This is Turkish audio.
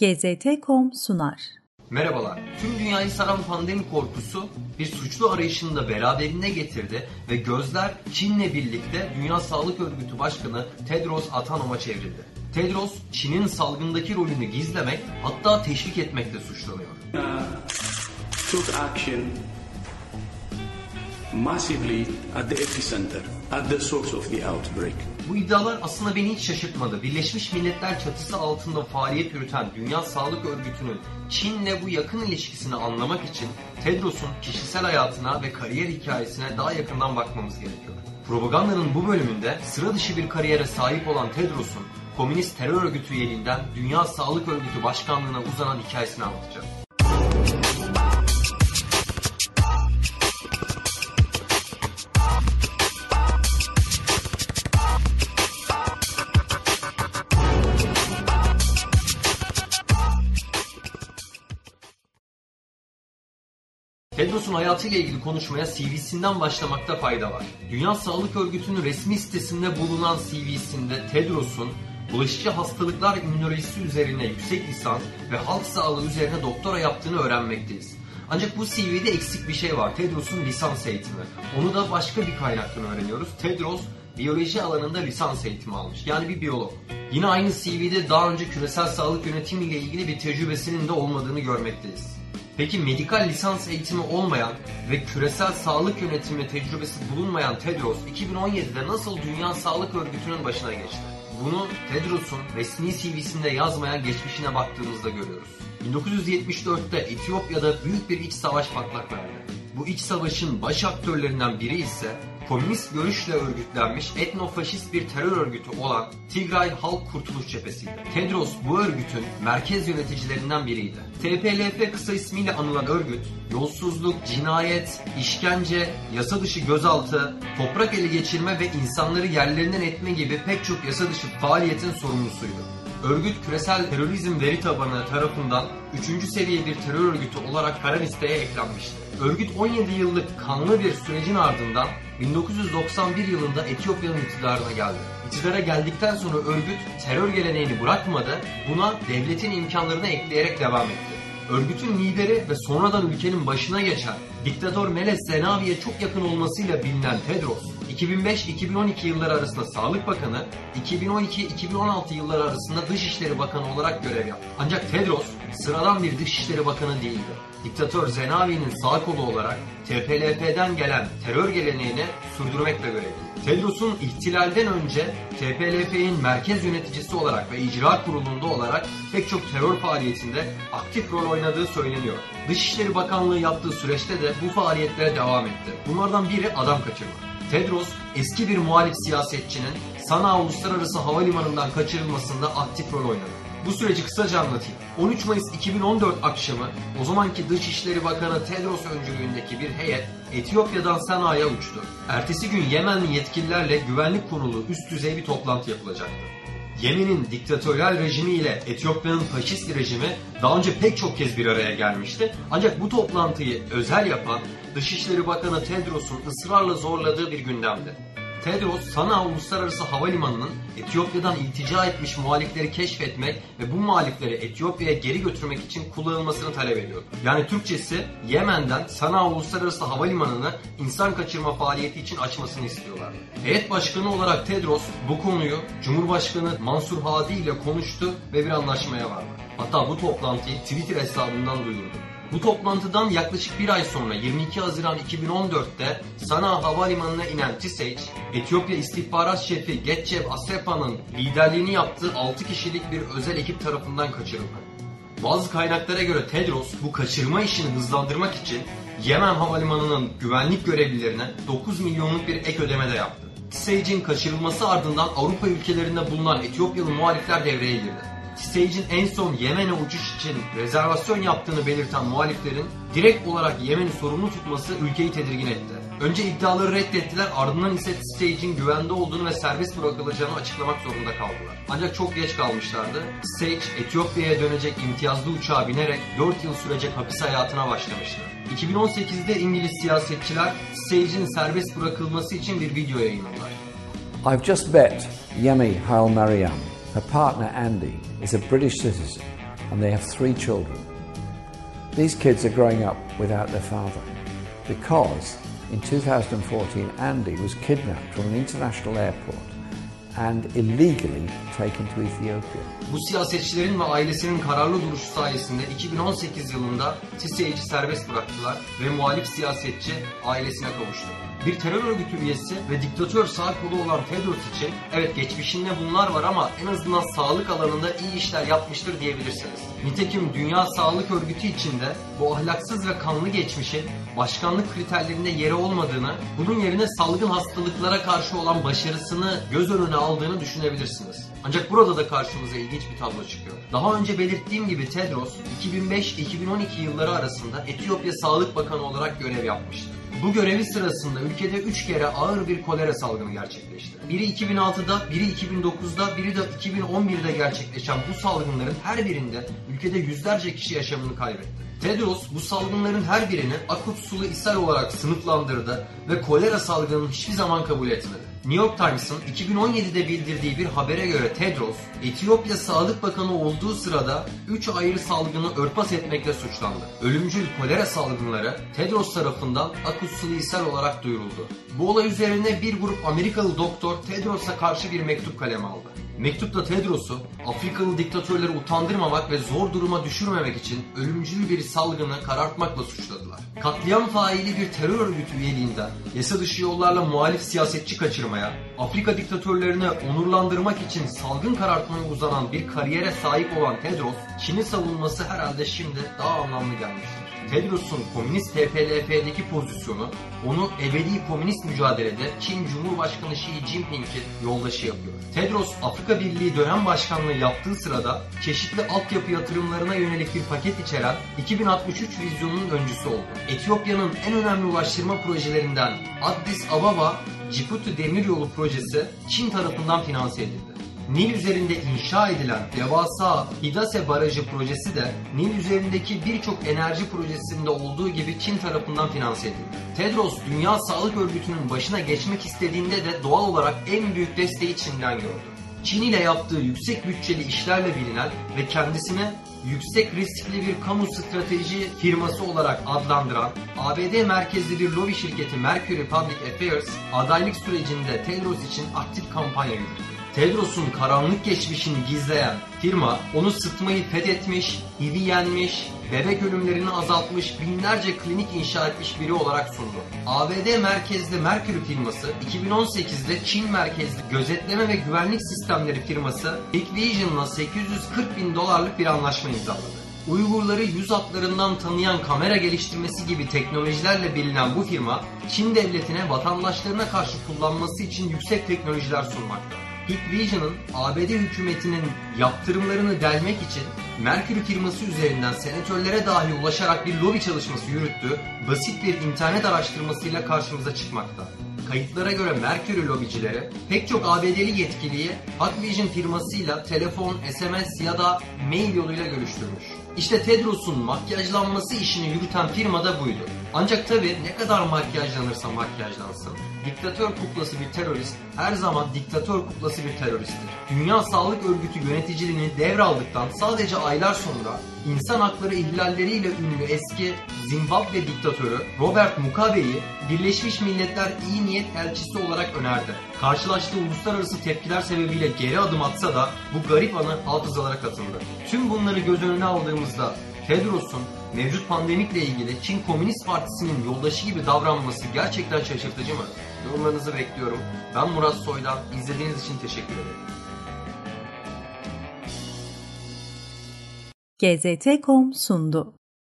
GZT.com sunar. Merhabalar. Tüm dünyayı saran pandemi korkusu bir suçlu arayışını da beraberinde getirdi ve gözler Çin'le birlikte Dünya Sağlık Örgütü Başkanı Tedros Adhanom'a çevrildi. Tedros, Çin'in salgındaki rolünü gizlemek hatta teşvik etmekle suçlanıyor. took action massively at the epicenter, at the source of the outbreak. Bu iddialar aslında beni hiç şaşırtmadı. Birleşmiş Milletler çatısı altında faaliyet yürüten Dünya Sağlık Örgütü'nün Çin'le bu yakın ilişkisini anlamak için Tedros'un kişisel hayatına ve kariyer hikayesine daha yakından bakmamız gerekiyor. Propagandanın bu bölümünde sıra dışı bir kariyere sahip olan Tedros'un komünist terör örgütü üyeliğinden Dünya Sağlık Örgütü başkanlığına uzanan hikayesini anlatacağım. Tedros'un hayatıyla ilgili konuşmaya CV'sinden başlamakta fayda var. Dünya Sağlık Örgütü'nün resmi sitesinde bulunan CV'sinde Tedros'un bulaşıcı hastalıklar immünolojisi üzerine yüksek lisans ve halk sağlığı üzerine doktora yaptığını öğrenmekteyiz. Ancak bu CV'de eksik bir şey var. Tedros'un lisans eğitimi. Onu da başka bir kaynaktan öğreniyoruz. Tedros biyoloji alanında lisans eğitimi almış. Yani bir biyolog. Yine aynı CV'de daha önce küresel sağlık yönetimiyle ilgili bir tecrübesinin de olmadığını görmekteyiz. Peki medikal lisans eğitimi olmayan ve küresel sağlık yönetimi tecrübesi bulunmayan Tedros 2017'de nasıl Dünya Sağlık Örgütü'nün başına geçti? Bunu Tedros'un resmi CV'sinde yazmayan geçmişine baktığımızda görüyoruz. 1974'te Etiyopya'da büyük bir iç savaş patlak verdi. Bu iç savaşın baş aktörlerinden biri ise komünist görüşle örgütlenmiş etnofaşist bir terör örgütü olan Tigray Halk Kurtuluş Cephesi'ydi. Tedros bu örgütün merkez yöneticilerinden biriydi. TPLF kısa ismiyle anılan örgüt, yolsuzluk, cinayet, işkence, yasa dışı gözaltı, toprak ele geçirme ve insanları yerlerinden etme gibi pek çok yasa dışı faaliyetin sorumlusuydu. Örgüt küresel terörizm veri tabanı tarafından 3. seviye bir terör örgütü olarak kara listeye eklenmişti. Örgüt 17 yıllık kanlı bir sürecin ardından 1991 yılında Etiyopya'nın iktidarına geldi. İktidara geldikten sonra örgüt terör geleneğini bırakmadı, buna devletin imkanlarını ekleyerek devam etti. Örgütün lideri ve sonradan ülkenin başına geçen diktatör Meles Zenavi'ye çok yakın olmasıyla bilinen Tedros, 2005-2012 yılları arasında Sağlık Bakanı, 2012-2016 yılları arasında Dışişleri Bakanı olarak görev yaptı. Ancak Tedros sıradan bir Dışişleri Bakanı değildi. Diktatör Zenavi'nin sağ kolu olarak TPLF'den gelen terör geleneğini sürdürmekle görevliydi. Tedros'un ihtilalden önce TPLF'nin merkez yöneticisi olarak ve icra kurulunda olarak pek çok terör faaliyetinde aktif rol oynadığı söyleniyor. Dışişleri Bakanlığı yaptığı süreçte de bu faaliyetlere devam etti. Bunlardan biri adam kaçırma. Tedros eski bir muhalif siyasetçinin Sana Uluslararası Havalimanı'ndan kaçırılmasında aktif rol oynadı. Bu süreci kısaca anlatayım. 13 Mayıs 2014 akşamı o zamanki Dışişleri Bakanı Tedros öncülüğündeki bir heyet Etiyopya'dan Sana'ya uçtu. Ertesi gün Yemenli yetkililerle güvenlik konulu üst düzey bir toplantı yapılacaktı. Yemen'in diktatöryal rejimi ile Etiyopya'nın faşist rejimi daha önce pek çok kez bir araya gelmişti. Ancak bu toplantıyı özel yapan Dışişleri Bakanı Tedros'un ısrarla zorladığı bir gündemdi. Tedros, Sana Uluslararası Havalimanı'nın Etiyopya'dan iltica etmiş muhalifleri keşfetmek ve bu muhalifleri Etiyopya'ya geri götürmek için kullanılmasını talep ediyor. Yani Türkçesi Yemen'den Sana Uluslararası Havalimanı'nı insan kaçırma faaliyeti için açmasını istiyorlar. Heyet başkanı olarak Tedros bu konuyu Cumhurbaşkanı Mansur Hadi ile konuştu ve bir anlaşmaya vardı. Hatta bu toplantıyı Twitter hesabından duyurdu. Bu toplantıdan yaklaşık bir ay sonra 22 Haziran 2014'te Sana Havalimanı'na inen TİSEÇ, Etiyopya İstihbarat Şefi Getçev Asefa'nın liderliğini yaptığı 6 kişilik bir özel ekip tarafından kaçırıldı. Bazı kaynaklara göre Tedros bu kaçırma işini hızlandırmak için Yemen Havalimanı'nın güvenlik görevlilerine 9 milyonluk bir ek ödeme de yaptı. TİSEÇ'in kaçırılması ardından Avrupa ülkelerinde bulunan Etiyopyalı muhalifler devreye girdi. Stage'in en son Yemen'e uçuş için rezervasyon yaptığını belirten muhaliflerin direkt olarak Yemen'i sorumlu tutması ülkeyi tedirgin etti. Önce iddiaları reddettiler ardından ise Stage'in güvende olduğunu ve serbest bırakılacağını açıklamak zorunda kaldılar. Ancak çok geç kalmışlardı. Stage Etiyopya'ya dönecek imtiyazlı uçağa binerek 4 yıl sürecek hapis hayatına başlamıştı. 2018'de İngiliz siyasetçiler Stage'in serbest bırakılması için bir video yayınladılar. I've just met Yemi Hail Mariam. Her partner Andy is a British citizen and they have three children. These kids are growing up without their father because in 2014 Andy was kidnapped from an international airport and illegally taken to Ethiopia. Bu siyasetçilerin ve ailesinin kararlı duruşu sayesinde 2018 yılında TİSE'yi serbest bıraktılar ve muhalif siyasetçi ailesine kavuştu. Bir terör örgütü üyesi ve diktatör sağ kolu olan Tedros için evet geçmişinde bunlar var ama en azından sağlık alanında iyi işler yapmıştır diyebilirsiniz. Nitekim Dünya Sağlık Örgütü içinde bu ahlaksız ve kanlı geçmişin başkanlık kriterlerinde yeri olmadığını, bunun yerine salgın hastalıklara karşı olan başarısını göz önüne aldığını düşünebilirsiniz. Ancak burada da karşımıza ilginç bir tablo çıkıyor. Daha önce belirttiğim gibi Tedros 2005-2012 yılları arasında Etiyopya Sağlık Bakanı olarak görev yapmıştı. Bu görevi sırasında ülkede 3 kere ağır bir kolera salgını gerçekleşti. Biri 2006'da, biri 2009'da, biri de 2011'de gerçekleşen bu salgınların her birinde ülkede yüzlerce kişi yaşamını kaybetti. Tedros bu salgınların her birini akut sulu ishal olarak sınıflandırdı ve kolera salgınını hiçbir zaman kabul etmedi. New York Times'ın 2017'de bildirdiği bir habere göre Tedros, Etiyopya Sağlık Bakanı olduğu sırada 3 ayrı salgını örtbas etmekle suçlandı. Ölümcül kolera salgınları Tedros tarafından akut sulu ishal olarak duyuruldu. Bu olay üzerine bir grup Amerikalı doktor Tedros'a karşı bir mektup kaleme aldı. Mektupta Tedros'u Afrikalı diktatörleri utandırmamak ve zor duruma düşürmemek için ölümcül bir salgını karartmakla suçladılar. Katliam faili bir terör örgütü üyeliğinden yasa dışı yollarla muhalif siyasetçi kaçırmaya, Afrika diktatörlerini onurlandırmak için salgın karartmaya uzanan bir kariyere sahip olan Tedros, Çin'i savunması herhalde şimdi daha anlamlı gelmiştir. Tedros'un komünist TPLF'deki pozisyonu onu ebedi komünist mücadelede Çin Cumhurbaşkanı Xi Jinping'in yoldaşı yapıyor. Tedros Afrika Birliği dönem başkanlığı yaptığı sırada çeşitli altyapı yatırımlarına yönelik bir paket içeren 2063 vizyonunun öncüsü oldu. Etiyopya'nın en önemli ulaştırma projelerinden Addis Ababa Ciputu Demiryolu projesi Çin tarafından finanse edildi. Nil üzerinde inşa edilen devasa Hidase Barajı projesi de Nil üzerindeki birçok enerji projesinde olduğu gibi Çin tarafından finanse edildi. Tedros Dünya Sağlık Örgütü'nün başına geçmek istediğinde de doğal olarak en büyük desteği Çin'den gördü. Çin ile yaptığı yüksek bütçeli işlerle bilinen ve kendisine yüksek riskli bir kamu strateji firması olarak adlandıran ABD merkezli bir lobi şirketi Mercury Public Affairs adaylık sürecinde Tedros için aktif kampanya yürüttü. Tedros'un karanlık geçmişini gizleyen firma onu sıtmayı fethetmiş, HIV yenmiş, bebek ölümlerini azaltmış, binlerce klinik inşa etmiş biri olarak sundu. ABD merkezli Mercury firması 2018'de Çin merkezli gözetleme ve güvenlik sistemleri firması Hikvision'la 840 bin dolarlık bir anlaşma imzaladı. Uygurları yüz hatlarından tanıyan kamera geliştirmesi gibi teknolojilerle bilinen bu firma, Çin devletine vatandaşlarına karşı kullanması için yüksek teknolojiler sunmakta. Hikvision'ın ABD hükümetinin yaptırımlarını delmek için Mercury firması üzerinden senatörlere dahi ulaşarak bir lobi çalışması yürüttüğü basit bir internet araştırmasıyla karşımıza çıkmakta. Kayıtlara göre Mercury lobicileri pek çok ABD'li yetkiliyi Hikvision firmasıyla telefon, SMS ya da mail yoluyla görüştürmüş. İşte Tedros'un makyajlanması işini yürüten firma da buydu. Ancak tabi ne kadar makyajlanırsa makyajlansın, diktatör kuklası bir terörist her zaman diktatör kuklası bir teröristtir. Dünya Sağlık Örgütü yöneticiliğini devraldıktan sadece aylar sonra insan hakları ihlalleriyle ünlü eski Zimbabwe diktatörü Robert Mugabe'yi Birleşmiş Milletler İyi Niyet Elçisi olarak önerdi. Karşılaştığı uluslararası tepkiler sebebiyle geri adım atsa da bu garip anı hafızalara katıldı. Tüm bunları göz önüne aldığımızda Tedros'un mevcut pandemikle ilgili Çin Komünist Partisi'nin yoldaşı gibi davranması gerçekten şaşırtıcı mı? Yorumlarınızı bekliyorum. Ben Murat Soydan. İzlediğiniz için teşekkür ederim. GZT.com sundu.